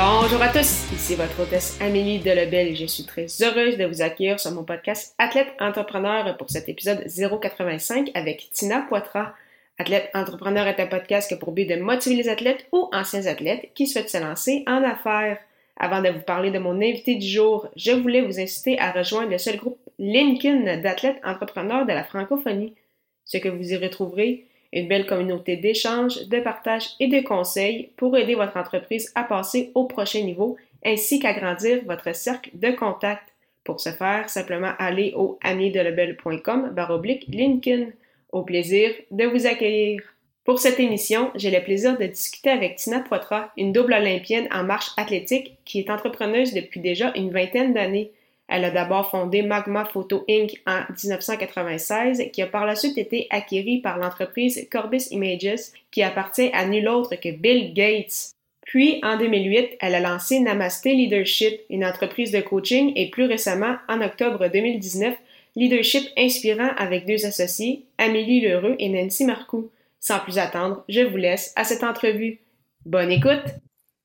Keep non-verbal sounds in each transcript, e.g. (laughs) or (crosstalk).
Bonjour à tous, ici votre hôtesse Amélie Delebel et je suis très heureuse de vous accueillir sur mon podcast Athlète Entrepreneur pour cet épisode 085 avec Tina Poitras. Athlète Entrepreneur est un podcast qui a pour but de motiver les athlètes ou anciens athlètes qui souhaitent se lancer en affaires. Avant de vous parler de mon invité du jour, je voulais vous inciter à rejoindre le seul groupe LinkedIn d'athlètes entrepreneurs de la francophonie. Ce que vous y retrouverez, une belle communauté d'échanges, de partage et de conseils pour aider votre entreprise à passer au prochain niveau ainsi qu'à grandir votre cercle de contact. Pour ce faire, simplement aller au amidelebel.com baroblique LinkedIn. Au plaisir de vous accueillir. Pour cette émission, j'ai le plaisir de discuter avec Tina Poitras, une double olympienne en marche athlétique qui est entrepreneuse depuis déjà une vingtaine d'années. Elle a d'abord fondé Magma Photo Inc. en 1996, qui a par la suite été acquérie par l'entreprise Corbis Images, qui appartient à nul autre que Bill Gates. Puis, en 2008, elle a lancé Namaste Leadership, une entreprise de coaching, et plus récemment, en octobre 2019, Leadership Inspirant avec deux associés, Amélie Lheureux et Nancy Marcoux. Sans plus attendre, je vous laisse à cette entrevue. Bonne écoute!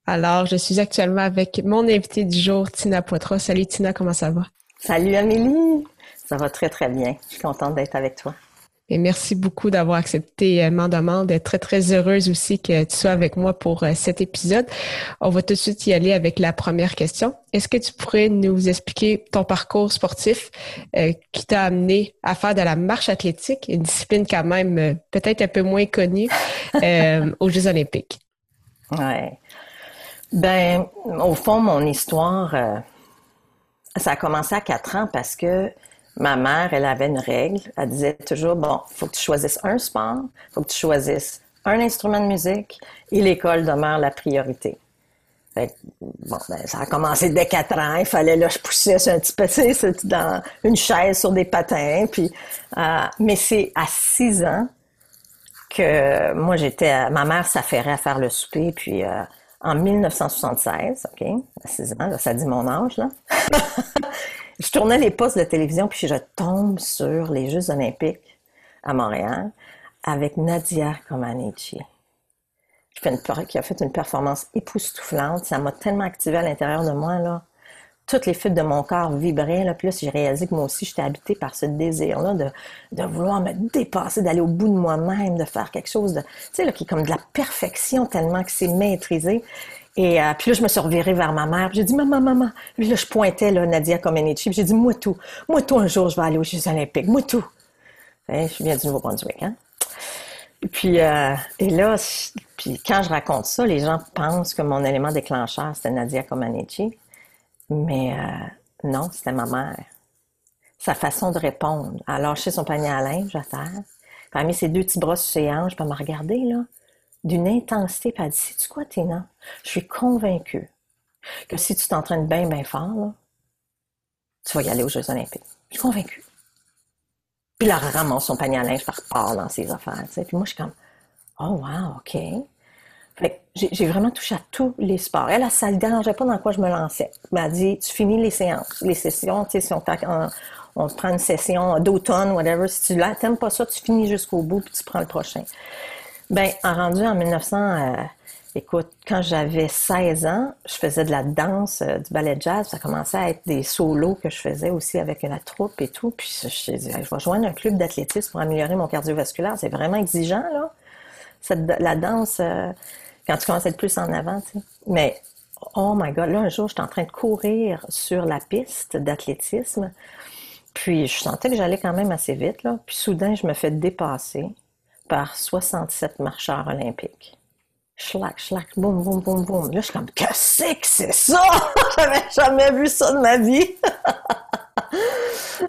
Alors, je suis actuellement avec mon invité du jour, Tina Poitras. Salut Tina, comment ça va? Salut Amélie! Ça va très très bien. Je suis contente d'être avec toi. Et merci beaucoup d'avoir accepté euh, ma demande. Très, très heureuse aussi que tu sois avec moi pour euh, cet épisode. On va tout de suite y aller avec la première question. Est-ce que tu pourrais nous expliquer ton parcours sportif euh, qui t'a amené à faire de la marche athlétique, une discipline quand même peut-être un peu moins connue aux Jeux olympiques? Ouais. Ben, au fond, mon histoire, euh, ça a commencé à quatre ans parce que ma mère, elle avait une règle. Elle disait toujours, bon, faut que tu choisisses un sport, faut que tu choisisses un instrument de musique et l'école demeure la priorité. bon, ben, ça a commencé dès quatre ans. Il fallait, là, je poussais un petit peu, (laughs) dans une chaise sur des patins. Puis, euh, mais c'est à six ans que moi, j'étais, ma mère s'affairait à faire le souper, puis euh, en 1976, OK, à 6 ans, ça dit mon âge, là. (laughs) je tournais les postes de télévision, puis je tombe sur les Jeux olympiques à Montréal avec Nadia Comaneci, qui a fait une performance époustouflante. Ça m'a tellement activé à l'intérieur de moi, là toutes les fibres de mon corps vibraient. Puis là, j'ai réalisé que moi aussi, j'étais habitée par ce désir-là de, de vouloir me dépasser, d'aller au bout de moi-même, de faire quelque chose de, tu sais, là, qui est comme de la perfection tellement que c'est maîtrisé. Et euh, puis là, je me suis revirée vers ma mère. J'ai dit, maman, maman. Puis là, je pointais là, Nadia Comaneci. J'ai dit, moi tout. Moi tout, un jour, je vais aller aux Jeux olympiques. Moi tout. je viens du Nouveau-Brunswick, hein. Et puis, euh, et là, puis quand je raconte ça, les gens pensent que mon élément déclencheur, c'était Nadia Comaneci. Mais euh, non, c'était ma mère. Sa façon de répondre. Elle a son panier à linge à terre. Elle mis ses deux petits bras sur ses hanches, puis elle m'a regardé, d'une intensité, elle a dit, sais-tu quoi, Tina? Je suis convaincue que si tu t'entraînes bien, bien fort, tu vas y aller aux Jeux olympiques. Je suis convaincue. Puis là, elle ramasse son panier à linge, par part dans ses affaires, tu sais. Puis moi, je suis comme, oh wow, OK j'ai vraiment touché à tous les sports. Elle, ça ne dérangeait pas dans quoi je me lançais. Elle m'a dit, tu finis les séances, les sessions, tu sais, si on, on, prend une session d'automne, whatever, si tu n'aimes pas ça, tu finis jusqu'au bout, puis tu prends le prochain. Ben, en rendu en 1900, euh, écoute, quand j'avais 16 ans, je faisais de la danse, euh, du ballet jazz, ça commençait à être des solos que je faisais aussi avec la troupe et tout, puis je, je, je vais joindre un club d'athlétisme pour améliorer mon cardiovasculaire, c'est vraiment exigeant, là. Cette, la danse... Euh, quand tu commences à être plus en avant, tu sais. Mais, oh my God, là, un jour, j'étais en train de courir sur la piste d'athlétisme. Puis, je sentais que j'allais quand même assez vite, là. Puis, soudain, je me fais dépasser par 67 marcheurs olympiques. Schlac, schlac, boum, boum, boum, boum. Là, je suis comme, qu'est-ce que c'est ça? (laughs) J'avais jamais vu ça de ma vie.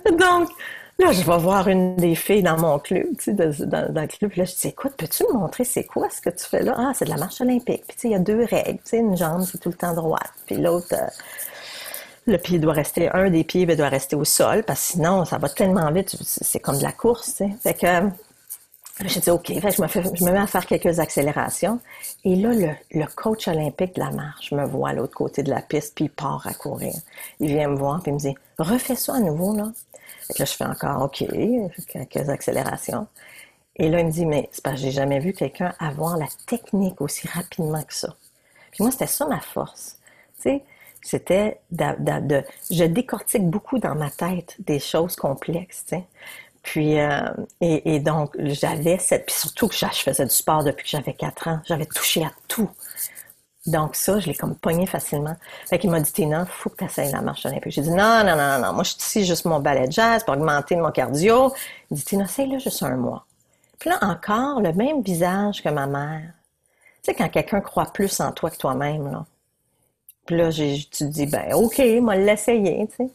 (laughs) Donc, Là, je vais voir une des filles dans mon club, tu sais, dans, dans, le club. Là, je dis, écoute, peux-tu me montrer c'est quoi ce que tu fais là? Ah, c'est de la marche olympique. Puis tu sais, il y a deux règles. Tu sais, une jambe, c'est tout le temps droite. Puis l'autre, euh, le pied doit rester, un des pieds doit rester au sol, parce que sinon, ça va tellement vite. C'est comme de la course, tu sais. Fait que, euh, j'ai dit, OK, je, me je mets à faire quelques accélérations. Et là, le, le, coach olympique de la marche me voit à l'autre côté de la piste, puis il part à courir. Il vient me voir, puis il me dit, refais ça à nouveau, là. Fait que là, je fais encore, OK, quelques accélérations. Et là, il me dit, mais c'est parce que j'ai jamais vu quelqu'un avoir la technique aussi rapidement que ça. Puis moi, c'était ça ma force. Tu sais, c'était de, de, Je décortique beaucoup dans ma tête des choses complexes, tu sais. Puis, euh, et, et, donc, j'avais cette... Puis surtout que je faisais du sport depuis que j'avais quatre ans. J'avais touché à tout. Donc ça, je l'ai comme pogné facilement. Fait qu'il m'a dit, Tina, faut que tu la marche olympique. J'ai dit, non, non, non, non, moi je suis ici juste mon ballet de jazz pour augmenter mon cardio. Il dit, Tina, essaye-le juste un mois. Puis là, encore, le même visage que ma mère. Tu sais, quand quelqu'un croit plus en toi que toi-même, là. Puis là, j'ai, tu te dis, ben, OK, moi, l'essayer, tu sais.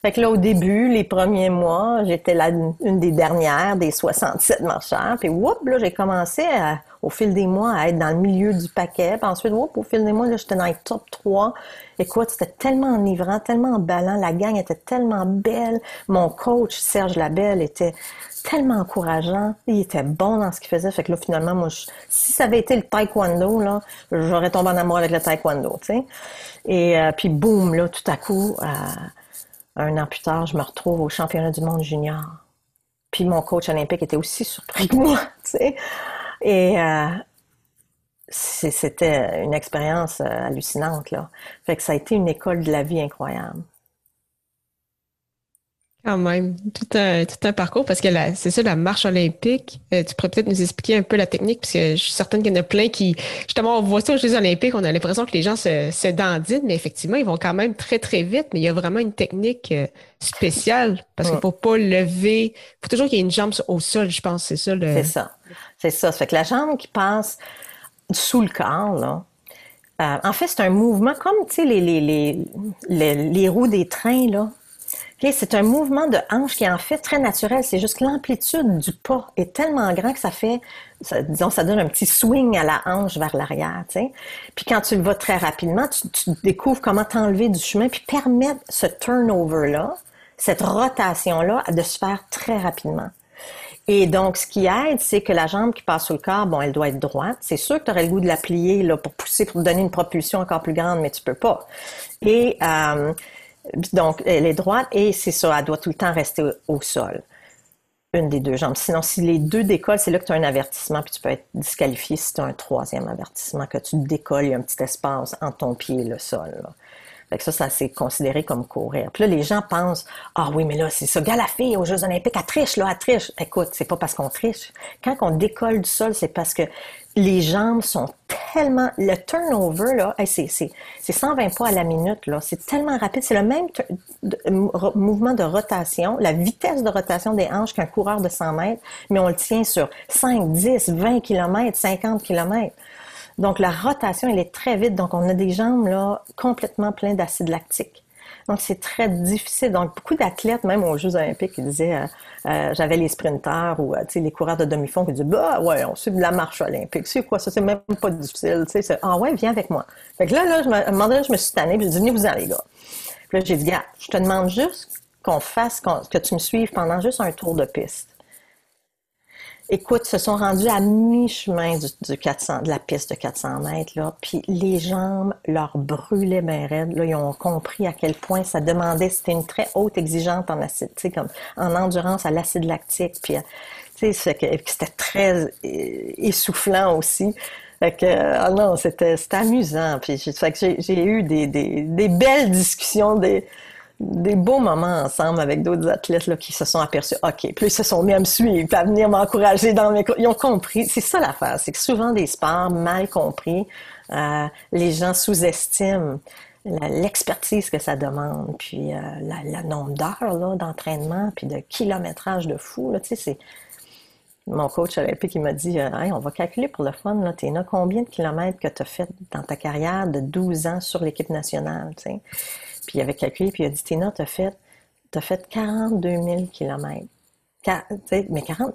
Fait que là, au début, les premiers mois, j'étais là, une des dernières des 67 marcheurs. Puis, whoop, là, j'ai commencé à, au fil des mois à être dans le milieu du paquet. Puis ensuite, whoop, au fil des mois, là, j'étais dans les top 3. Écoute, c'était tellement enivrant, tellement emballant. La gang était tellement belle. Mon coach, Serge Labelle, était tellement encourageant. Il était bon dans ce qu'il faisait. Fait que là, finalement, moi, si ça avait été le taekwondo, là, j'aurais tombé en amour avec le taekwondo, tu sais. Et euh, puis, boum, là, tout à coup, euh, un an plus tard, je me retrouve au championnat du monde junior. Puis mon coach olympique était aussi surpris que (laughs) moi, tu sais. Et euh, c'était une expérience hallucinante, là. Fait que ça a été une école de la vie incroyable. Quand même, tout un, tout un parcours, parce que c'est ça, la marche olympique, euh, tu pourrais peut-être nous expliquer un peu la technique, parce que je suis certaine qu'il y en a plein qui, justement, on voit ça aux Jeux olympiques, on a l'impression que les gens se, se dandinent, mais effectivement, ils vont quand même très, très vite, mais il y a vraiment une technique euh, spéciale, parce qu'il ne faut pas lever, il faut toujours qu'il y ait une jambe au sol, je pense, c'est ça. Le... C'est ça, c'est ça. Ça fait que la jambe qui passe sous le corps, là, euh, en fait, c'est un mouvement comme, tu sais, les, les, les, les, les roues des trains, là, c'est un mouvement de hanche qui est en fait très naturel. C'est juste que l'amplitude du pas est tellement grand que ça fait, disons, ça donne un petit swing à la hanche vers l'arrière. Puis quand tu le vas très rapidement, tu, découvres comment t'enlever du chemin puis permettre ce turnover-là, cette rotation-là, de se faire très rapidement. Et donc, ce qui aide, c'est que la jambe qui passe sous le corps, bon, elle doit être droite. C'est sûr que tu aurais le goût de la plier là, pour pousser, pour donner une propulsion encore plus grande, mais tu peux pas. Et euh, donc, elle est droite et c'est ça, elle doit tout le temps rester au, sol. Une des deux jambes. Sinon, si les deux décollent, c'est là que tu as un avertissement, puis tu peux être disqualifié si tu as un troisième avertissement, que tu décolles, il y a un petit espace entre ton pied et le sol. Fait que ça, ça c'est considéré comme courir. Puis là, les gens pensent, ah oui, mais là, c'est ça, gars, la fille aux Jeux olympiques, elle triche, là, elle triche. Écoute, c'est pas parce qu'on triche. Quand on décolle du sol, c'est parce que les jambes sont tellement, le turnover, là, c'est, c'est, c'est 120 pas à la minute, là. C'est tellement rapide. C'est le même mouvement de rotation, la vitesse de rotation des hanches qu'un coureur de 100 mètres, mais on le tient sur 5, 10, 20 km, 50 km. Donc, la rotation, elle est très vite. Donc, on a des jambes, là, complètement pleines d'acide lactique. Donc, c'est très difficile. Donc, beaucoup d'athlètes, même aux Jeux olympiques, ils disaient, euh, euh, j'avais les sprinteurs ou, euh, les coureurs de demi-fond qui disaient, bah, ouais, on suit de la marche olympique. C'est quoi ça? C'est même pas difficile. Sais, ah ouais, viens avec moi. Fait que là, là, je me, à je me suis tannée, puis j'ai dit, venez vous en, les gars. Puis là, j'ai dit, gars, je te demande juste qu'on fasse, que tu me suives pendant juste un tour de piste. Écoute, se sont rendus à mi-chemin du, 400, de la piste de 400 mètres, là, puis les jambes leur brûlaient bien raides. Là, ils ont compris à quel point ça demandait, c'était une très haute exigeante en acide, comme en endurance à l'acide lactique, puis, c'était très essoufflant aussi. Fait que, ah non, c'était amusant. Puis, j'ai eu des, des, des belles discussions, des, des beaux moments ensemble avec d'autres athlètes là, qui se sont aperçus, OK, puis ils se sont mis à me suivre, puis à venir m'encourager dans mes... Ils ont compris. C'est ça l'affaire, c'est que souvent des sports mal compris, euh, les gens sous-estiment l'expertise que ça demande, puis euh, la, nombre d'heures d'entraînement, puis de kilométrage de fou. Là. Mon coach olympique, il m'a dit, euh, on va calculer pour le fun, là, t'es combien de kilomètres que tu as fait dans ta carrière de 12 ans sur l'équipe nationale. Puis il avait calculé, puis il a dit, Tina, t'as fait, as fait 42 000 kilomètres mais 40,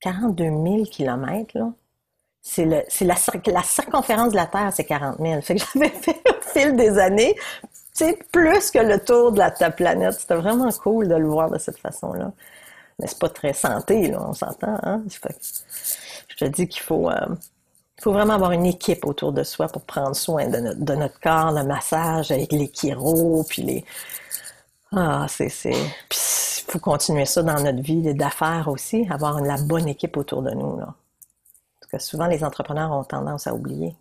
42 000 kilomètres, là, c'est la, la circonférence de la Terre, c'est 40 000. Fait que (laughs) j'avais fait au fil des années, c'est plus que le tour de la, planète. C'était vraiment cool de le voir de cette façon-là. Mais c'est pas très santé, là, on s'entend, hein? Je te dis qu'il faut, euh, faut vraiment avoir une équipe autour de soi pour prendre soin de notre, corps, le massage avec les chiros, puis les, ah, c'est. Puis, il faut continuer ça dans notre vie d'affaires aussi, avoir la bonne équipe autour de nous. Là. Parce que souvent, les entrepreneurs ont tendance à oublier.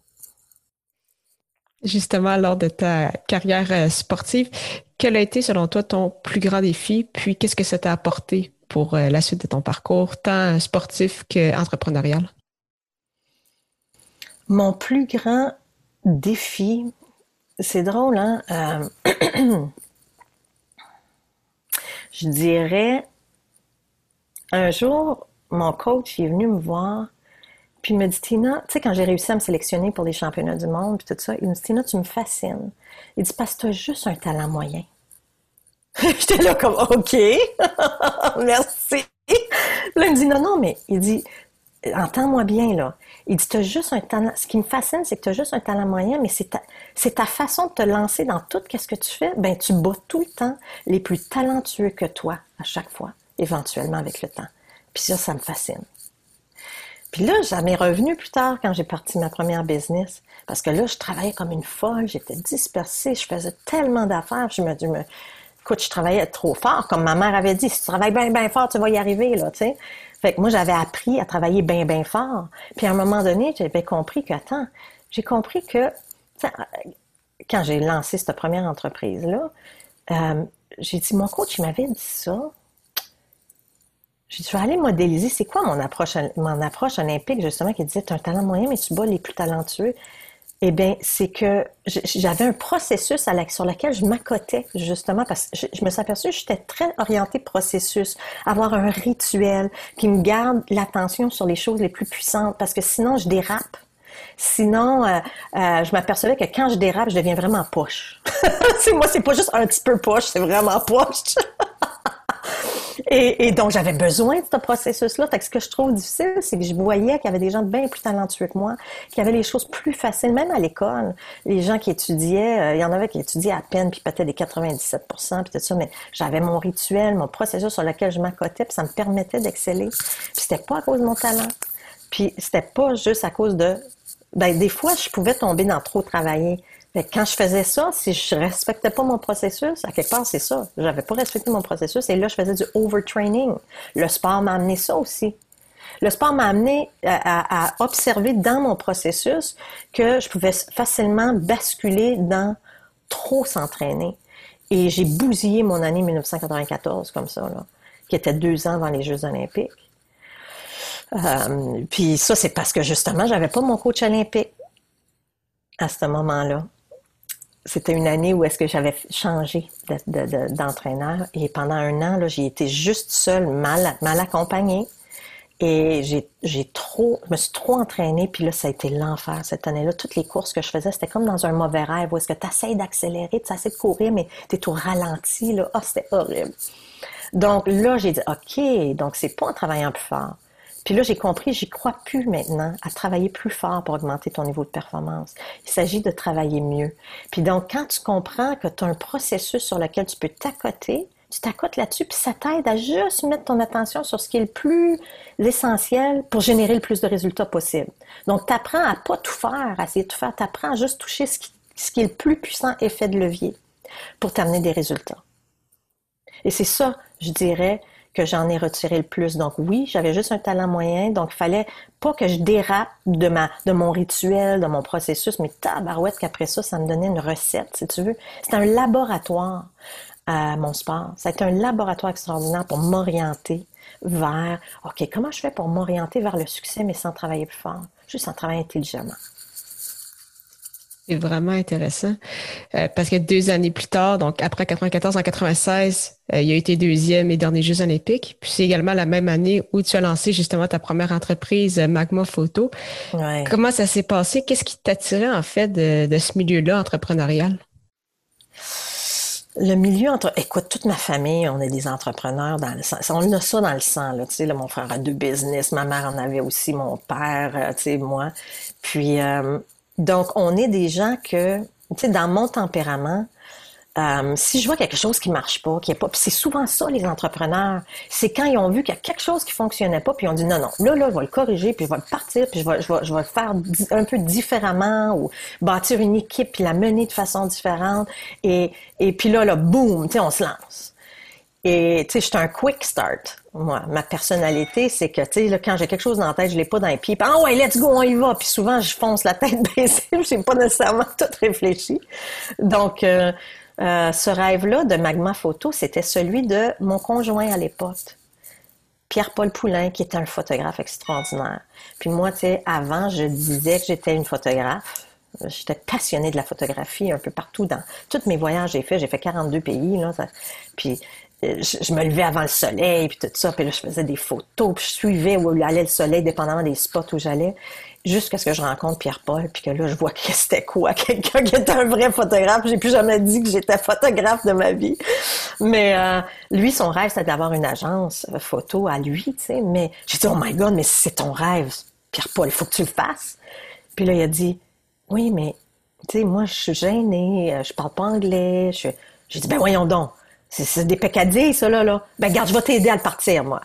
Justement, lors de ta carrière euh, sportive, quel a été, selon toi, ton plus grand défi? Puis, qu'est-ce que ça t'a apporté pour euh, la suite de ton parcours, tant sportif qu'entrepreneurial? Mon plus grand défi, c'est drôle, hein? Euh, (clears throat) je dirais, un jour, mon coach est venu me voir, puis il me dit, Tina, tu sais, quand j'ai réussi à me sélectionner pour les championnats du monde, puis tout ça, il me dit, Tina, tu me fascines. Il dit, parce que tu as juste un talent moyen. (laughs) J'étais là comme, OK, (laughs) merci. Là, il me dit, non, non, mais il dit, entends-moi bien, là. Il dit, as juste un talent. Ce qui me fascine, c'est que tu as juste un talent moyen, mais c'est ta, façon de te lancer dans tout ce que tu fais. Ben, tu bats tout le temps les plus talentueux que toi, à chaque fois, éventuellement avec le temps. Puis ça, ça me fascine. Puis là, ça m'est revenu plus tard quand j'ai parti ma première business. Parce que là, je travaillais comme une folle, j'étais dispersée, je faisais tellement d'affaires. Je me dis, écoute, je travaillais trop fort. Comme ma mère avait dit, si tu travailles bien, bien fort, tu vas y arriver, là, tu sais. Fait que moi, j'avais appris à travailler bien, bien fort. Puis à un moment donné, j'avais compris que, attends, j'ai compris que, quand j'ai lancé cette première entreprise-là, euh, j'ai dit, mon coach, il m'avait dit ça. J'ai dit, je vais aller modéliser. C'est quoi mon approche, mon approche olympique, justement, qui disait, tu as un talent moyen, mais tu bats les plus talentueux eh bien, c'est que j'avais un processus sur lequel je m'accotais, justement, parce que je, me suis aperçue que j'étais très orientée processus, avoir un rituel qui me garde l'attention sur les choses les plus puissantes, parce que sinon, je dérape. Sinon, euh, euh, je m'apercevais que quand je dérape, je deviens vraiment poche. (laughs) moi, c'est pas juste un petit peu poche, c'est vraiment poche. (laughs) Et, donc, j'avais besoin de ce processus-là. ce que je trouve difficile, c'est que je voyais qu'il y avait des gens bien plus talentueux que moi, qui avaient les choses plus faciles, même à l'école. Les gens qui étudiaient, euh, il y en avait qui étudiaient à peine, puis peut-être des 97% puis tout ça, mais j'avais mon rituel, mon processus sur lequel je m'accotais, puis ça me permettait d'exceller. Puis c'était pas à cause de mon talent. Puis c'était pas juste à cause de... Ben, des fois, je pouvais tomber dans trop travailler quand je faisais ça, si je respectais pas mon processus, à quelque part, c'est ça. J'avais pas respecté mon processus et là, je faisais du overtraining. Le sport m'a amené ça aussi. Le sport m'a amené à, observer dans mon processus que je pouvais facilement basculer dans trop s'entraîner. Et j'ai bousillé mon année 1994 comme ça, là, qui était deux ans avant les Jeux olympiques. Euh, puis ça, c'est parce que justement, j'avais pas mon coach olympique à ce moment-là c'était une année où est-ce que j'avais changé d'entraîneur et pendant un an, j'ai été juste seule, mal, mal accompagnée. Et j'ai trop, je me suis trop entraînée, puis là, ça a été l'enfer cette année-là. Toutes les courses que je faisais, c'était comme dans un mauvais rêve où est-ce que tu essaies d'accélérer, tu essaies de courir, mais tu es tout ralenti, là. Ah, c'était horrible. Donc là, j'ai dit, OK, donc c'est pas en travaillant plus fort. Puis là, j'ai compris, j'y crois plus maintenant à travailler plus fort pour augmenter ton niveau de performance. Il s'agit de travailler mieux. Puis donc, quand tu comprends que tu as un processus sur lequel tu peux t'accoter, tu t'accotes là-dessus, puis ça t'aide à juste mettre ton attention sur ce qui est le plus essentiel pour générer le plus de résultats possible. Donc, tu apprends à pas tout faire, à essayer de tout faire. Tu apprends à juste toucher ce qui, ce qui est le plus puissant effet de levier pour t'amener des résultats. Et c'est ça, je dirais, que j'en ai retiré le plus. Donc oui, j'avais juste un talent moyen, donc il fallait pas que je dérape de de mon rituel, de mon processus, mais tabarouette qu'après ça, ça me donnait une recette, si tu veux. C'est un laboratoire à mon sport. Ça a été un laboratoire extraordinaire pour m'orienter vers, OK, comment je fais pour m'orienter vers le succès, mais sans travailler plus fort, juste en travaillant intelligemment. C'est vraiment intéressant euh, parce que deux années plus tard, donc après 94 en 96, euh, il a été deuxième et dernier Jeux olympiques. Puis c'est également la même année où tu as lancé justement ta première entreprise euh, Magma Photo. Comment ça s'est passé? Qu'est-ce qui t'attirait en fait de, ce milieu-là entrepreneurial? Le milieu entre. Écoute, toute ma famille, on est des entrepreneurs dans le sens. On a ça dans le sang, là. Tu sais, là, mon frère a deux business, ma mère en avait aussi, mon père, euh, tu sais, moi. Puis, euh, donc, on est des gens que, tu sais, dans mon tempérament, euh, si je vois quelque chose qui marche pas, qui est pas, c'est souvent ça les entrepreneurs, c'est quand ils ont vu qu'il y a quelque chose qui fonctionnait pas, puis ils ont dit non non, là là, je vais le corriger, puis je vais le partir, puis je vais je vais, je vais le faire un peu différemment ou bâtir une équipe puis la mener de façon différente et et puis là là boum, tu sais on se lance. Et tu sais, je un quick start. Moi, ma personnalité, c'est que tu sais, quand j'ai quelque chose dans la tête, je l'ai pas dans les pieds. Ah ouais, let's go, on y va. Puis souvent, je fonce la tête (laughs) baissée, j'ai pas nécessairement (laughs) tout réfléchi. Donc, euh, euh, ce rêve-là de Magma Photo, c'était celui de mon conjoint à l'époque, Pierre-Paul Poulain, qui était un photographe extraordinaire. Puis moi, tu sais, avant, je disais que j'étais une photographe. J'étais passionnée de la photographie un peu partout dans tous mes voyages j'ai fait. J'ai fait 42 pays, là. puis je, me levais avant le soleil, puis tout ça. Puis là, je faisais des photos, puis je suivais où allait le soleil, dépendamment des spots où j'allais jusqu'à ce que je rencontre Pierre-Paul, puis que là, je vois (laughs) que c'était quoi, quelqu'un qui était un vrai photographe. J'ai plus jamais dit que j'étais photographe de ma vie. Mais euh, lui, son rêve, c'était d'avoir une agence photo à lui, tu sais. Mais j'ai dit, oh my God, mais c'est ton rêve, Pierre-Paul, il faut que tu le fasses. Puis là, il a dit, oui, mais, tu sais, moi, je suis gênée, euh, je parle pas anglais. J'ai dit, ben voyons donc, c'est des peccadilles, ça, là, là. Ben, garde, je vais t'aider à le partir, moi.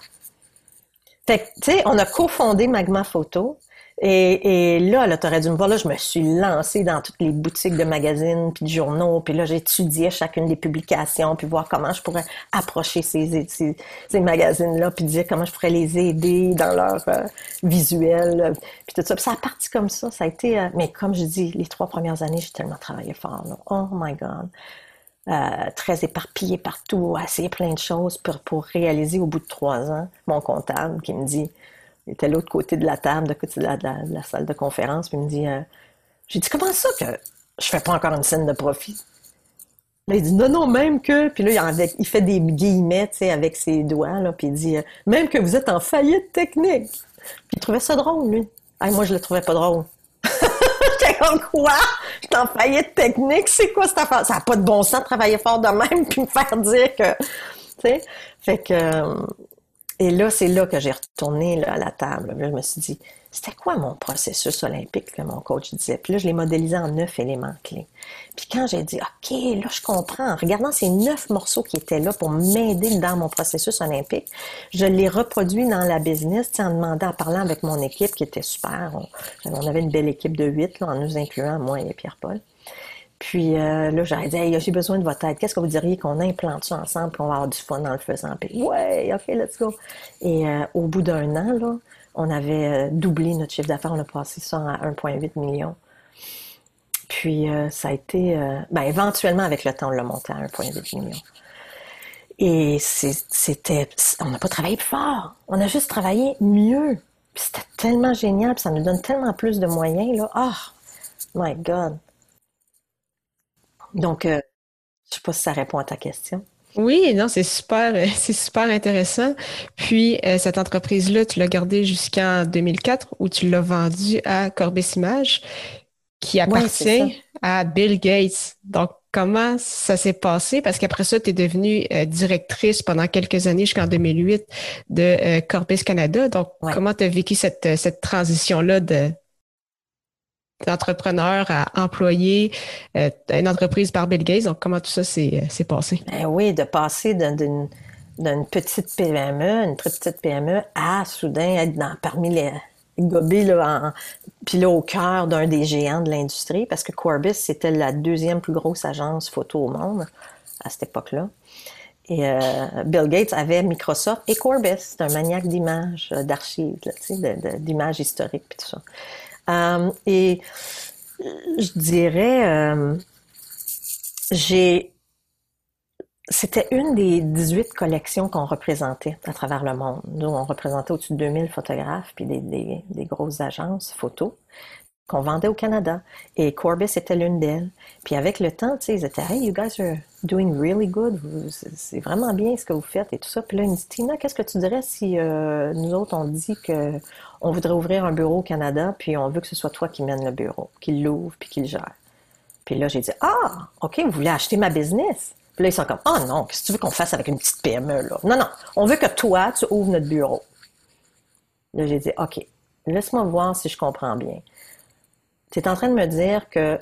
Fait que, tu sais, on a cofondé Magma Photo. Et, là, là, t'aurais dû me voir, là, je me suis lancée dans toutes les boutiques de magazines puis de journaux, puis là, j'étudiais chacune des publications, puis voir comment je pourrais approcher ces, ces, magazines-là, puis dire comment je pourrais les aider dans leur euh, visuel, puis tout ça. Puis ça a parti comme ça, ça a été... Euh, mais comme je dis, les trois premières années, j'ai tellement travaillé fort, là. Oh my God! Euh, très éparpillé partout, assez plein de choses pour, réaliser au bout de trois ans mon comptable qui me dit il était l'autre côté de la table, de, la, de, la, salle de conférence, puis il me dit euh, J'ai dit, comment ça que je fais pas encore une scène de profit? Là, il dit non, non, même que. Puis là, il, fait des guillemets, avec ses doigts, puis il dit euh, même que vous êtes en faillite technique. Puis il trouvait ça drôle, lui. moi, je le trouvais pas drôle. Comme quoi? J'étais en faillite technique, c'est quoi cette affaire? Ça n'a pas de bon sens de travailler fort de même (laughs) puis me faire dire que. Tu sais? Fait que. Euh, et là, c'est là que j'ai retourné à la table. Là, je me suis dit, c'était quoi mon processus olympique que mon coach disait? Puis là, je l'ai modélisé en neuf éléments clés. Puis quand j'ai dit, OK, là, je comprends, en regardant ces neuf morceaux qui étaient là pour m'aider dans mon processus olympique, je l'ai reproduit dans la business, en demandant, en parlant avec mon équipe qui était super. On, avait une belle équipe de huit, en nous incluant moi et Pierre-Paul. Puis euh, là, j'aurais dit, j'ai besoin de votre aide. Qu'est-ce que vous diriez qu'on implante ça ensemble, qu'on va avoir du fun dans le faisant? Puis, ouais, OK, let's go. Et euh, au bout d'un an, là, on avait euh, doublé notre chiffre d'affaires. On a passé ça à 1,8 million. Puis, ça a été, ben, éventuellement, avec le temps, on l'a monté à 1,8 million. Et c'était, on n'a pas travaillé plus fort. On a juste travaillé mieux. Puis c'était tellement génial. Puis ça nous donne tellement plus de moyens, là. Oh, my God. Donc, euh, je ne sais pas si ça répond à ta question. Oui, non, c'est super, (laughs) c'est super intéressant. Puis euh, cette entreprise-là, tu l'as gardée jusqu'en 2004 où tu l'as vendue à Corbis Images, qui appartient à Bill Gates. Donc comment ça s'est passé? Parce qu'après ça, tu es devenue euh, directrice pendant quelques années jusqu'en 2008 de Corbis Canada. Donc comment tu as vécu cette cette transition-là de d'entrepreneur à employé euh, une entreprise par Bill Gates. Donc, comment tout ça s'est euh, passé? Ben oui, de passer d'une petite PME, une très petite PME, à soudain être dans, parmi les gobés, là, puis là, au cœur d'un des géants de l'industrie, parce que Corbis, c'était la deuxième plus grosse agence photo au monde à cette époque-là. Et euh, Bill Gates avait Microsoft et Corbis. C'est un maniaque d'images, d'archives, d'images historiques, puis tout ça. Euh, et je dirais, euh, j'ai c'était une des 18 collections qu'on représentait à travers le monde. Nous, on représentait au-dessus de 2000 photographes puis des, des, des grosses agences photos qu'on vendait au Canada. Et Corbis était l'une d'elles. Puis avec le temps, tu sais, ils étaient Hey, you guys are doing really good. C'est vraiment bien ce que vous faites et tout ça. Puis là, ils me disent Tina, qu'est-ce que tu dirais si euh, nous autres, on dit que on voudrait ouvrir un bureau au Canada, puis on veut que ce soit toi qui mène le bureau, qui l'ouvre, puis qui le gère? Puis là, j'ai dit Ah, OK, vous voulez acheter ma business? Puis là, ils sont comme, oh non, qu'est-ce que tu veux qu'on fasse avec une petite PME, là? Non, non, on veut que toi, tu ouvres notre bureau. Là, j'ai dit, OK, laisse-moi voir si je comprends bien. Tu es en train de me dire que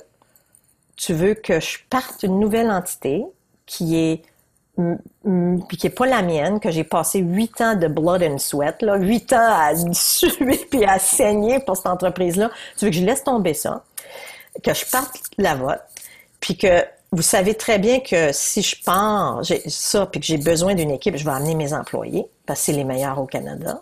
tu veux que je parte une nouvelle entité qui est puis qui est pas la mienne, que j'ai passé huit ans de blood and sweat, là, huit ans à (laughs) suer puis à saigner pour cette entreprise-là. Tu veux que je laisse tomber ça, que je parte la vôtre, puis que vous savez très bien que si je pars, j'ai ça, puis que j'ai besoin d'une équipe, je vais amener mes employés, parce que c'est les meilleurs au Canada.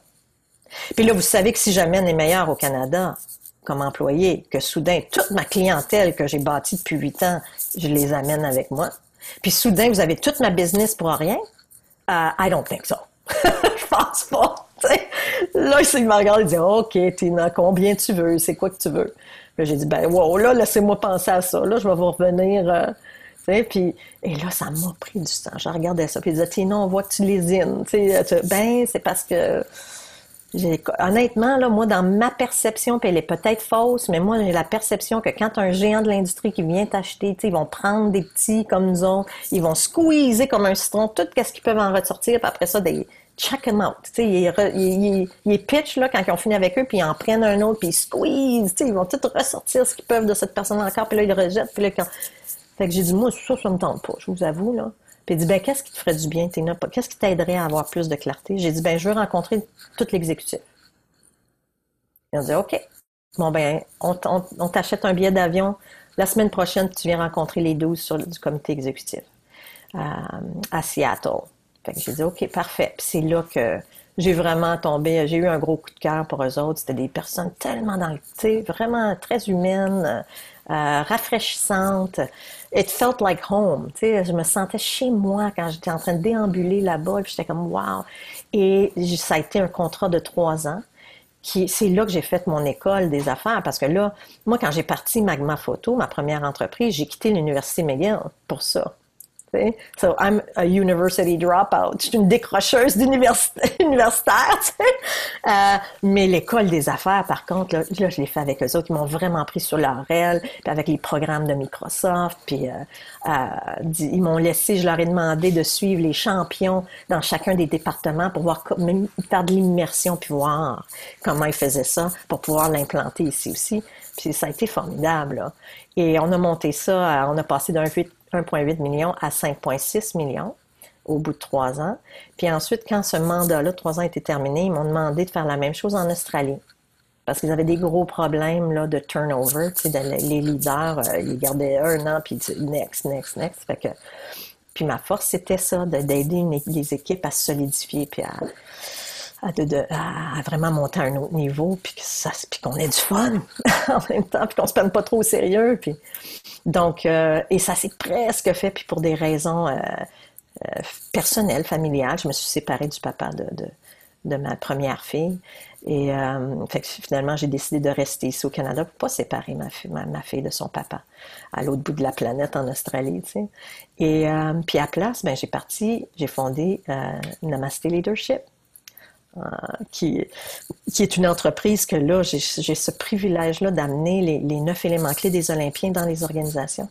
Puis là, vous savez que si j'amène les meilleurs au Canada comme employés, que soudain, toute ma clientèle que j'ai bâtie depuis huit ans, je les amène avec moi. Puis soudain, vous avez toute ma business pour rien? Uh, I don't think so. (laughs) je pense pas. Là, il me regarde et dit OK, Tina, combien tu veux? C'est quoi que tu veux? j'ai dit, ben wow, là, laissez-moi penser à ça. Là, je vais vous revenir. Euh, et là, ça m'a pris du temps. Je regardais ça. Puis il disait, Tina, on voit que tu lésines. Ben, c'est parce que honnêtement, là, moi, dans ma perception, puis elle est peut-être fausse, mais moi, j'ai la perception que quand un géant de l'industrie qui vient t'acheter, ils vont prendre des petits comme nous autres, ils vont squeezer comme un citron tout ce qu'ils peuvent en ressortir, puis après ça, des check them out. Ils, ils, ils, pitch là, quand ils ont fini avec eux, puis ils en prennent un autre, puis ils squeeze. Ils vont tout ressortir ce qu'ils peuvent de cette personne encore, puis là, ils le rejettent. Puis là, quand... Fait que j'ai dit, moi, ça, ça me tente pas, je vous avoue. là. Puis il dit, ben, qu'est-ce qui te ferait du bien, Tina? Qu'est-ce qui t'aiderait à avoir plus de clarté? J'ai dit, ben, je veux rencontrer tout l'exécutif. Ils ont dit, OK. Bon, ben, on, t'achète un billet d'avion. La semaine prochaine, tu viens rencontrer les 12 sur, du comité exécutif euh, à Seattle. Fait que j'ai dit, OK, parfait. Puis c'est là que j'ai vraiment tombé, j'ai eu un gros coup de cœur pour eux autres. C'était des personnes tellement dans le, vraiment très humaines, euh, rafraîchissantes. It felt like home. Tu sais, je me sentais chez moi quand j'étais en train de déambuler là-bas. J'étais comme, wow. Et ça a été un contrat de trois ans. C'est là que j'ai fait mon école des affaires parce que là, moi, quand j'ai parti Magma Photo, ma première entreprise, j'ai quitté l'université McGill pour ça. So I'm a university dropout. Je suis une décrocheuse (laughs) universitaire, euh, mais l'école des affaires, par contre, là, je l'ai fait avec eux autres. Ils m'ont vraiment pris sur leur aile, puis avec les programmes de Microsoft, puis euh, euh, ils m'ont laissé, je leur ai demandé de suivre les champions dans chacun des départements pour voir même faire de l'immersion, puis voir comment ils faisaient ça, pour pouvoir l'implanter ici aussi. Puis ça a été formidable. Et on a monté ça, on a passé d'un 1,8 million à 5,6 millions au bout de trois ans. Puis ensuite, quand ce mandat-là, trois ans était terminé, ils m'ont demandé de faire la même chose en Australie. Parce qu'ils avaient des gros problèmes là, de turnover. Les leaders, euh, ils gardaient un an, puis next, next, next. Fait que, puis ma force, c'était ça, d'aider les équipes à se solidifier, puis à, à, vraiment monter à un autre niveau, puis, qu'on ait du fun (laughs) en même temps, puis qu'on se prenne pas trop au sérieux. Puis... Donc, euh, et ça s'est presque fait, puis pour des raisons euh, euh, personnelles, familiales, je me suis séparée du papa de, de, ma première fille. Et finalement, j'ai décidé de rester ici au Canada pour pas séparer ma, ma, ma fille de son papa à l'autre bout de la planète en Australie. Et puis à place, ben, j'ai parti, j'ai fondé Namaste Leadership qui, qui est une entreprise que là, j'ai ce privilège-là d'amener les, les, neuf éléments clés des Olympiens dans les organisations.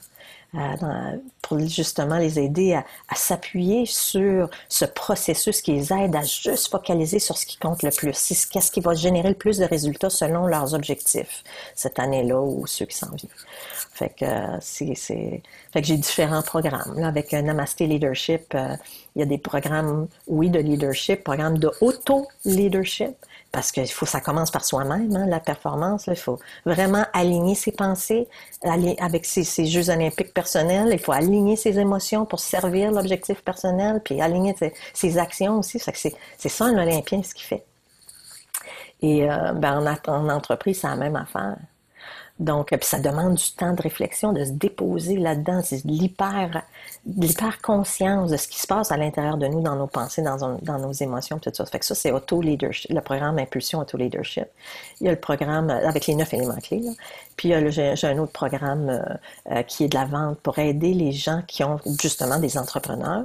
Euh, pour justement les aider à, s'appuyer sur ce processus qui les aide à juste focaliser sur ce qui compte le plus. Qu'est-ce qui va générer le plus de résultats selon leurs objectifs cette année-là ou ceux qui s'en viennent. Fait que c'est, fait que j'ai différents programmes. Là, avec Namaste Leadership, euh, il y a des programmes, oui, de leadership, programmes de auto-leadership, parce qu'il faut, ça commence par soi-même, hein, la performance. Il faut vraiment aligner ses pensées, avec ses, Jeux olympiques personnels. Il faut aligner ses émotions pour servir l'objectif personnel, puis aligner ses, actions aussi. C'est, ça un Olympien, ce qu'il fait. Et euh, ben, en, en entreprise, c'est la même affaire. Donc, puis ça demande du temps de réflexion, de se déposer là-dedans. C'est l'hyper, l'hyper conscience de ce qui se passe à l'intérieur de nous, dans nos pensées, dans, nos émotions, tout ça. Fait que ça, c'est auto-leadership, le programme Impulsion Auto-Leadership. Il y a le programme euh, avec les neuf éléments clés. Puis j'ai un autre programme euh, euh, qui est de la vente pour aider les gens qui ont justement des entrepreneurs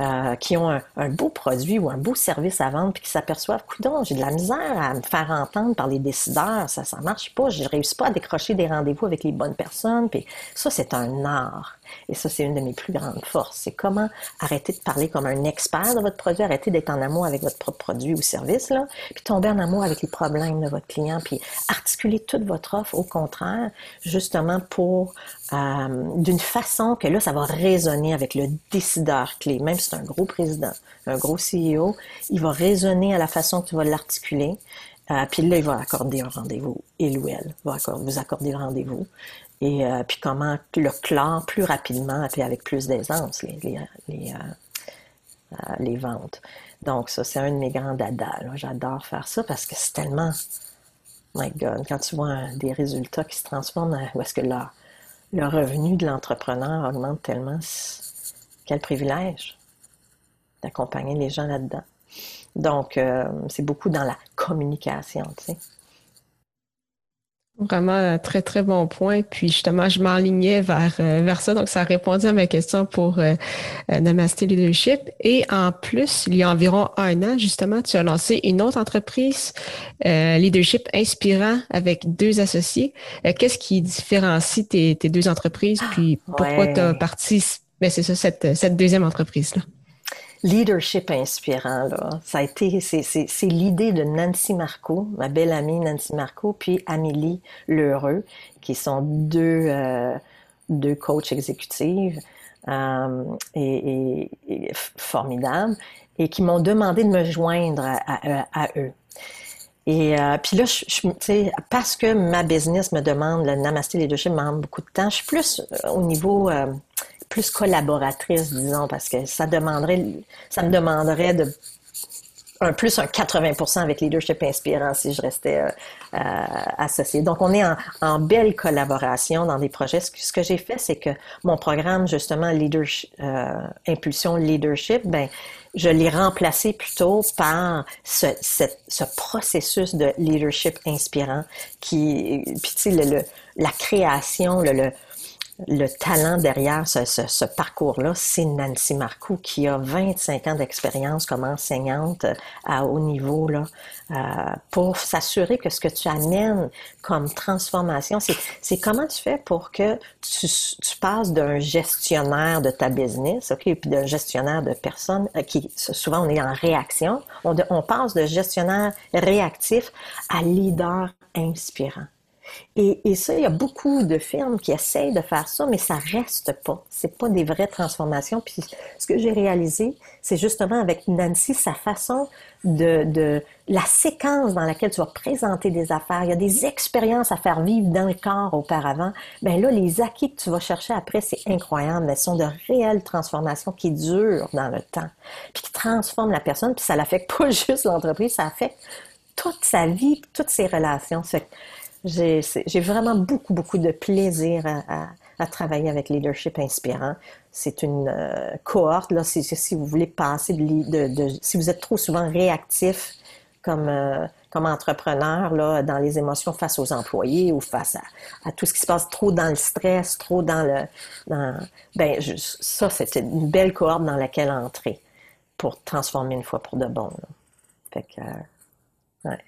euh, qui ont un, beau produit ou un beau service à vendre, puis qui s'aperçoivent, coudon, j'ai de la misère à me faire entendre par les décideurs, ça ça marche pas, je réussis pas à décrocher décrocher des rendez-vous avec les bonnes personnes. Puis ça, c'est un art. Et ça, c'est une de mes plus grandes forces. C'est comment arrêter de parler comme un expert de votre produit, arrêter d'être en amour avec votre propre produit ou service, là, puis tomber en amour avec les problèmes de votre client, puis articuler toute votre offre, au contraire, justement pour, euh, d'une façon que là, ça va résonner avec le décideur clé, même si c'est un gros président, un gros CEO, il va résonner à la façon que tu vas l'articuler. Euh, puis là, il va accorder un rendez-vous, il ou elle va vous accorder le rendez-vous et euh, puis comment le clore plus rapidement et avec plus d'aisance les, les, euh, euh, les, ventes. Donc ça, c'est un de mes grands dadas. J'adore faire ça parce que c'est tellement, my God, quand tu vois des résultats qui se transforment, où est-ce que le revenu de l'entrepreneur augmente tellement, quel privilège d'accompagner les gens là-dedans. Donc, c'est beaucoup dans la communication, tu sais. Vraiment un très, très bon point. Puis justement, je m'enlignais vers, euh, vers ça. Donc, ça a répondu à ma question pour euh, euh, Namasté Leadership. Et en plus, il y a environ un an, justement, tu as lancé une autre entreprise, Leadership Inspirant, avec deux associés. Qu'est-ce qui différencie tes, tes deux entreprises? Puis pourquoi tu as parti, ben, c'est ça, cette, cette deuxième entreprise-là? Leadership inspirant, là. Ça a été, c'est l'idée de Nancy Marco, ma belle amie Nancy Marco, puis Amélie Lheureux, qui sont deux, euh, deux coachs exécutives euh, et, formidables, et qui m'ont demandé de me joindre à, eux. Et euh, puis là, je, je parce que ma business me demande, le Namasté Leadership me demande beaucoup de temps, je suis plus au niveau plus collaboratrice, disons, parce que ça demanderait, ça me demanderait de un plus un 80% avec Leadership Inspirant si je restais euh, euh, associée. Donc, on est en, belle collaboration dans des projets. Ce que, j'ai fait, c'est que mon programme, justement, Leadership, euh, Impulsion Leadership, ben, je l'ai remplacé plutôt par ce, ce, processus de leadership inspirant qui, puis tu sais, le, la création, le le talent derrière ce, parcours-là, c'est Nancy Marcoux qui a 25 ans d'expérience comme enseignante euh, à haut niveau là, euh, pour s'assurer que ce que tu amènes comme transformation, c'est comment tu fais pour que tu, passes d'un gestionnaire de ta business, ok, puis d'un gestionnaire de personnes euh, qui souvent on est en réaction, on, on passe de gestionnaire réactif à leader inspirant. Et, ça, il y a beaucoup de firmes qui essayent de faire ça, mais ça reste pas. C'est pas des vraies transformations. Puis ce que j'ai réalisé, c'est justement avec Nancy, sa façon de, la séquence dans laquelle tu vas présenter des affaires. Il y a des expériences à faire vivre dans le corps auparavant. Ben là, les acquis que tu vas chercher après, c'est incroyable. Elles sont de réelles transformations qui durent dans le temps, puis qui transforment la personne. Puis ça l'affecte (laughs) pas juste l'entreprise, ça affecte toute sa vie, toutes ses relations. J'ai vraiment beaucoup, beaucoup de plaisir à, à, travailler avec Leadership Inspirant. C'est une euh, cohorte, là, si, si, vous voulez passer de, de, Si vous êtes trop souvent réactif comme, euh, comme entrepreneur là, dans les émotions face aux employés ou face à, à, tout ce qui se passe trop dans le stress, trop dans le... Dans, ben, ça, c'est une belle cohorte dans laquelle entrer pour transformer une fois pour de bon. Là. Fait que... Euh, ouais.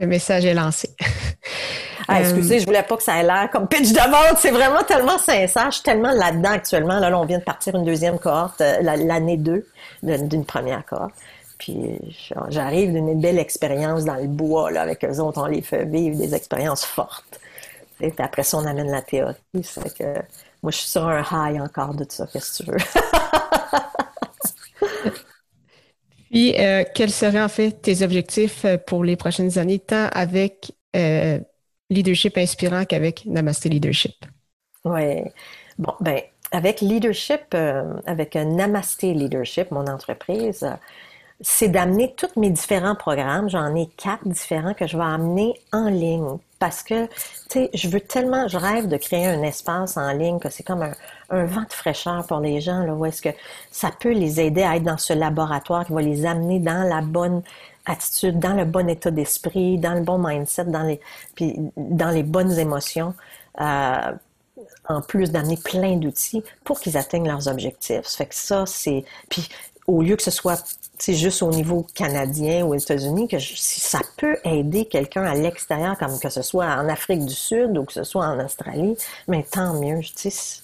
Le message est lancé. (laughs) ah, excusez, je voulais pas que ça ait l'air comme pitch de vente. C'est vraiment tellement sincère. Je suis tellement là-dedans actuellement. Là, on vient de partir une deuxième cohorte, euh, l'année 2 d'une première cohorte. Puis j'arrive d'une belle expérience dans le bois là, avec eux autres. On les fait vivre des expériences fortes. Et puis après ça, on amène la théorie. C'est que moi, je suis sur un high encore de tout ça. Qu'est-ce que tu veux? (laughs) Puis, euh, quels seraient en fait tes objectifs euh, pour les prochaines années, tant avec euh, Leadership Inspirant qu'avec Namaste Leadership? Oui. Bon, ben, avec Leadership, avec Namaste Leadership, mon entreprise, c'est d'amener tous mes différents programmes. J'en ai quatre différents que je vais amener en ligne parce que, tu sais, je veux tellement, je rêve de créer un espace en ligne que c'est comme un, vent de fraîcheur pour les gens, là, où est-ce que ça peut les aider à être dans ce laboratoire qui va les amener dans la bonne attitude, dans le bon état d'esprit, dans le bon mindset, dans les, puis dans les bonnes émotions. Euh, en plus d'amener plein d'outils pour qu'ils atteignent leurs objectifs. Ça fait que ça, c'est... Puis au lieu que ce soit c'est juste au niveau canadien ou aux États-Unis que si ça peut aider quelqu'un à l'extérieur, comme que ce soit en Afrique du Sud ou que ce soit en Australie, mais tant mieux. Tu sais,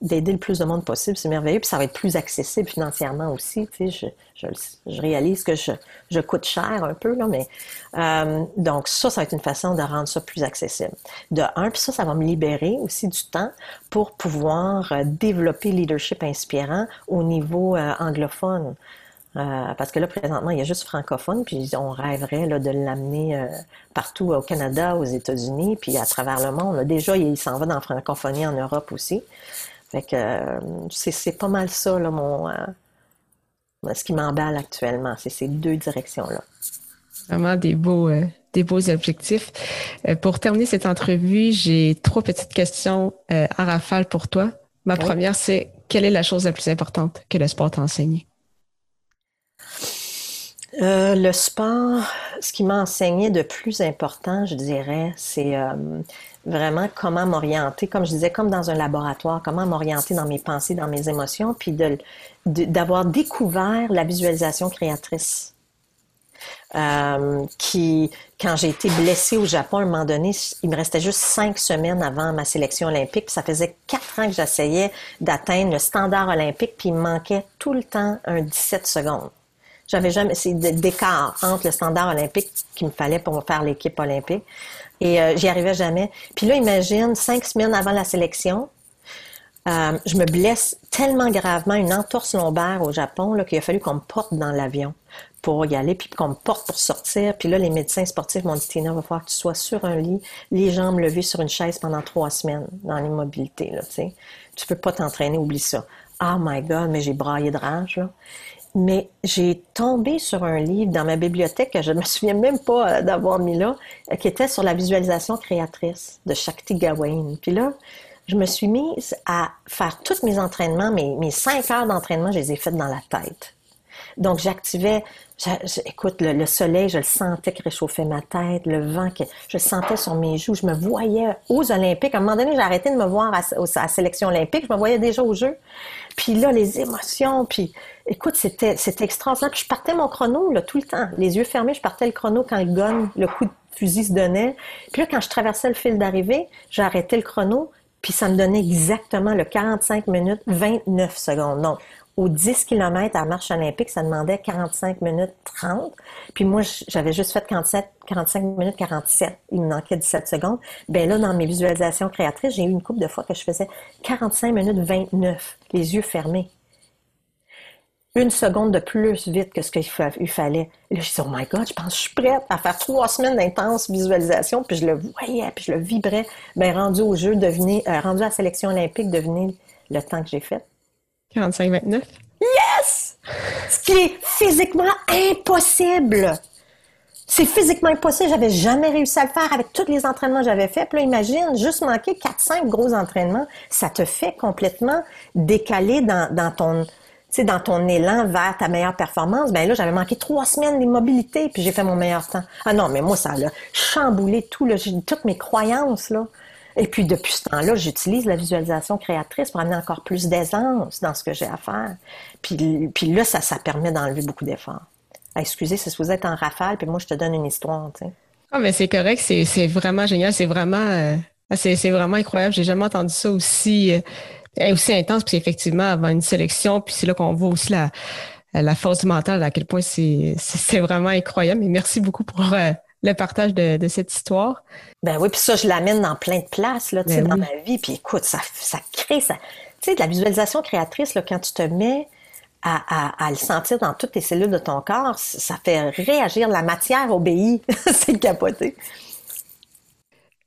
d'aider le plus de monde possible, c'est merveilleux. Puis ça va être plus accessible financièrement aussi. Tu sais, je, je, réalise que je, je, coûte cher un peu, là, mais euh, donc ça, ça va être une façon de rendre ça plus accessible. De un, puis ça, ça va me libérer aussi du temps pour pouvoir euh, développer leadership inspirant au niveau euh, anglophone. Euh, parce que là, présentement, il y a juste francophone, puis on rêverait là, de l'amener partout au Canada, aux États-Unis, puis à travers le monde. Déjà, il s'en va dans la francophonie en Europe aussi. Fait que euh, c'est pas mal ça, là, mon, euh, ce qui m'emballe actuellement. C'est ces deux directions-là. Vraiment des beaux, euh, des beaux objectifs. pour terminer cette entrevue, j'ai trois petites questions à rafale pour toi. Ma première, c'est quelle est la chose la plus importante que le sport t'a enseigné? le sport, ce qui m'a enseigné de plus important, je dirais, c'est vraiment comment m'orienter, comme je disais, comme dans un laboratoire, comment m'orienter dans mes pensées, dans mes émotions, puis d'avoir découvert la visualisation créatrice. Euh, qui, quand j'ai été blessée au Japon, à un moment donné, il me restait juste cinq semaines avant ma sélection olympique. Ça faisait quatre ans que j'essayais d'atteindre le standard olympique, puis il me manquait tout le temps un 17 secondes. J'avais jamais, c'est d'écart entre le standard olympique qu'il me fallait pour faire l'équipe olympique. Et euh, j'y arrivais jamais. Puis là, imagine, cinq semaines avant la sélection, euh, je me blesse tellement gravement, une entorse lombaire au Japon, qu'il a fallu qu'on me porte dans l'avion pour y aller, puis qu'on me porte pour sortir. Puis là, les médecins sportifs m'ont dit, Tina, va falloir que tu sois sur un lit, les jambes levées sur une chaise pendant trois semaines dans l'immobilité. Tu sais. Tu peux pas t'entraîner, oublie ça. Oh my God, mais j'ai braillé de rage. Là mais j'ai tombé sur un livre dans ma bibliothèque que je ne me (laughs) souviens même pas euh, d'avoir mis là, euh, qui était sur la visualisation créatrice de Shakti Gawain. Puis là, je me suis mise à faire tous mes entraînements, mes, mes cinq heures d'entraînement, je les ai faites dans la tête. Donc, j'activais, écoute, le, soleil, je le sentais qui réchauffait ma tête, le vent, que je sentais sur mes joues, je me voyais aux Olympiques. À un moment donné, j'ai de me voir à, la sélection olympique, je me voyais déjà aux Jeux. Puis là, les émotions, puis écoute, c'était, c'était extraordinaire. Puis je partais mon chrono là, tout le temps, les yeux fermés, je partais le chrono quand le gun, le coup de fusil se donnait. Puis là, quand je traversais le fil d'arrivée, j'arrêtais le chrono, puis ça me donnait exactement le 45 minutes 29 secondes. Non, aux 10 km à marche olympique, ça demandait 45 minutes 30. Puis moi, j'avais juste fait 47, 45 minutes 47. Il me manquait 17 secondes. Ben là, dans mes visualisations créatrices, j'ai eu une couple de fois que je faisais 45 minutes 29, les yeux fermés. Une seconde de plus vite que ce qu'il fallait. Là, je dit, oh my God, je pense que je suis prête à faire trois semaines d'intense visualisation. Puis je le voyais, puis je le vibrais. Ben rendu au jeu, devenez, euh, rendu à la sélection olympique, devenez le temps que j'ai fait. 45-29? Yes! Ce qui est physiquement impossible. C'est physiquement impossible. J'avais jamais réussi à le faire avec tous les entraînements que j'avais faits. Puis là, imagine, juste manquer 4-5 gros entraînements, ça te fait complètement décaler dans, ton, dans ton élan vers ta meilleure performance. Ben là, j'avais manqué trois semaines d'immobilité, puis j'ai fait mon meilleur temps. Ah non, mais moi, ça a chamboulé tout le, toutes mes croyances, là. Et puis, depuis ce temps-là, j'utilise la visualisation créatrice pour amener encore plus d'aisance dans ce que j'ai à faire. Puis, puis là, ça, ça permet d'enlever beaucoup d'efforts. Ah, excusez, c'est vous êtes en rafale, puis moi, je te donne une histoire, tu. Ah, mais c'est correct, c'est vraiment génial, c'est vraiment, euh, c'est vraiment incroyable. J'ai jamais entendu ça aussi, euh, aussi intense, puis effectivement, avant une sélection, puis c'est là qu'on voit aussi la, la force mentale, à quel point c'est vraiment incroyable. Et merci beaucoup pour euh, le partage de, cette histoire. Ben oui, puis ça, je l'amène dans plein de places, là, ben dans ma vie. Puis écoute, ça, ça crée, ça, tu sais, de la visualisation créatrice, là, quand tu te mets à, à, le sentir dans toutes tes cellules de ton corps, ça fait réagir. La matière obéit. (laughs) c'est capoté.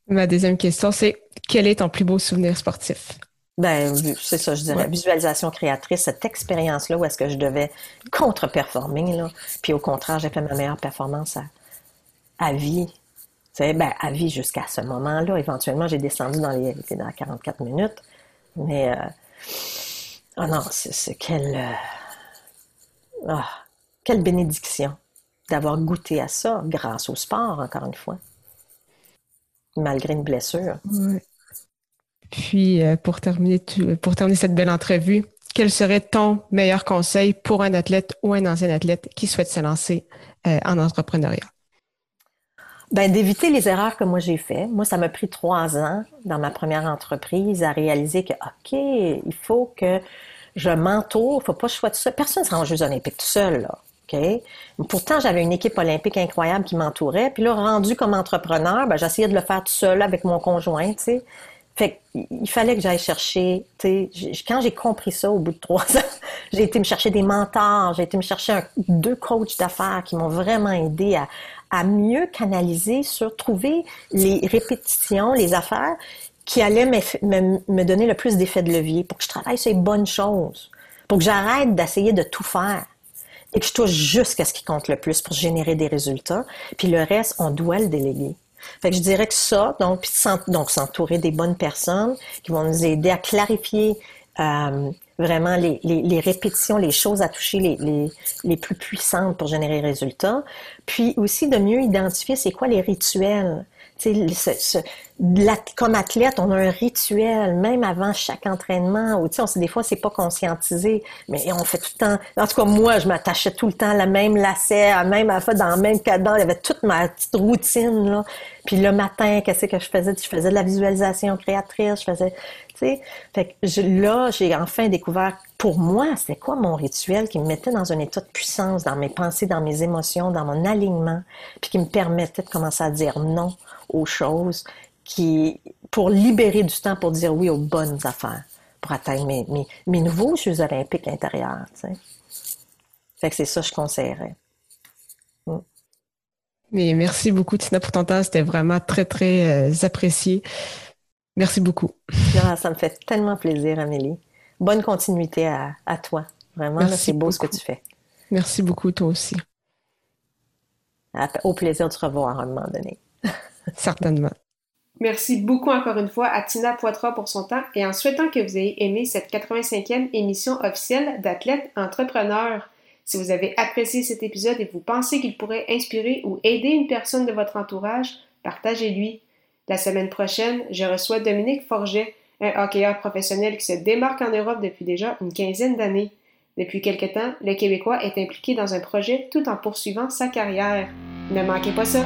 Ma deuxième question, c'est quel est ton plus beau souvenir sportif? Ben, c'est ça, je dirais. Visualisation créatrice, cette expérience-là où est-ce que je devais contre-performer, là. Puis au contraire, j'ai fait ma meilleure performance à, à vie. Ben, à vie jusqu'à ce moment-là. Éventuellement, j'ai descendu dans les, dans 44 minutes. Mais, euh, oh non, c'est quelle, euh, ah, quelle bénédiction d'avoir goûté à ça grâce au sport, encore une fois. Malgré une blessure. Puis, euh, pour, terminer, pour terminer cette belle entrevue, quel serait ton meilleur conseil pour un athlète ou un ancien athlète qui souhaite se lancer en entrepreneuriat? Ben, d'éviter les erreurs que moi j'ai fait. Moi, ça m'a pris trois ans dans ma première entreprise à réaliser que, OK, il faut que je m'entoure, faut pas que je sois tout seul. Personne ne sera en Jeux olympiques tout seul, là. Pourtant, j'avais une équipe olympique incroyable qui m'entourait. Puis là, rendu comme entrepreneur, ben, j'essayais de le faire tout seul avec mon conjoint, tu sais. Fait il fallait que j'aille chercher, tu sais, quand j'ai compris ça au bout de trois (laughs) ans, j'ai été me chercher des mentors, j'ai été me chercher deux coachs d'affaires qui m'ont vraiment aidé à, à mieux canaliser sur trouver les répétitions, les affaires qui allaient me, me, donner le plus d'effet de levier pour que je travaille sur les bonnes choses, pour que j'arrête d'essayer de tout faire et que je touche juste à ce qui compte le plus pour générer des résultats. Puis le reste, on doit le déléguer. Fait que je dirais que ça, donc, donc s'entourer des bonnes personnes qui vont nous aider à clarifier euh, vraiment les, les, répétitions, les choses à toucher les, les, les plus puissantes pour générer résultats. Puis aussi de mieux identifier c'est quoi les rituels. Comme athlète, on a un rituel, même avant chaque entraînement, ou sais, des fois, c'est pas conscientisé, mais on fait tout le temps. En tout cas, moi, je m'attachais tout le temps à la même lacet, à même à dans le même cadre. Il y avait toute ma petite routine, là. Puis le matin, qu'est-ce que je faisais? Je faisais de la visualisation créatrice, je faisais, Fait que là, j'ai enfin découvert, pour moi, c'était quoi mon rituel qui me mettait dans un état de puissance, dans mes pensées, dans mes émotions, dans mon alignement, puis qui me permettait de commencer à dire non aux choses qui, pour libérer du temps pour dire oui aux bonnes affaires, pour atteindre mes, nouveaux Jeux olympiques intérieurs. Fait que c'est ça que je conseillerais. Mm. Mais merci beaucoup, Tina, pour ton temps. C'était vraiment très, très euh, apprécié. Merci beaucoup. Ah, ça me fait tellement plaisir, Amélie. Bonne continuité à, à toi. Vraiment, c'est beau ce que tu fais. Merci beaucoup, toi aussi. Au plaisir de te revoir à un moment donné. (laughs) Certainement. Merci beaucoup encore une fois à Tina Poitras pour son temps et en souhaitant que vous ayez aimé cette 85e émission officielle d'Athlètes Entrepreneurs. Si vous avez apprécié cet épisode et vous pensez qu'il pourrait inspirer ou aider une personne de votre entourage, partagez-lui. La semaine prochaine, je reçois Dominique Forget, un hockeyeur professionnel qui se démarque en Europe depuis déjà une quinzaine d'années. Depuis quelque temps, le Québécois est impliqué dans un projet tout en poursuivant sa carrière. Ne manquez pas ça!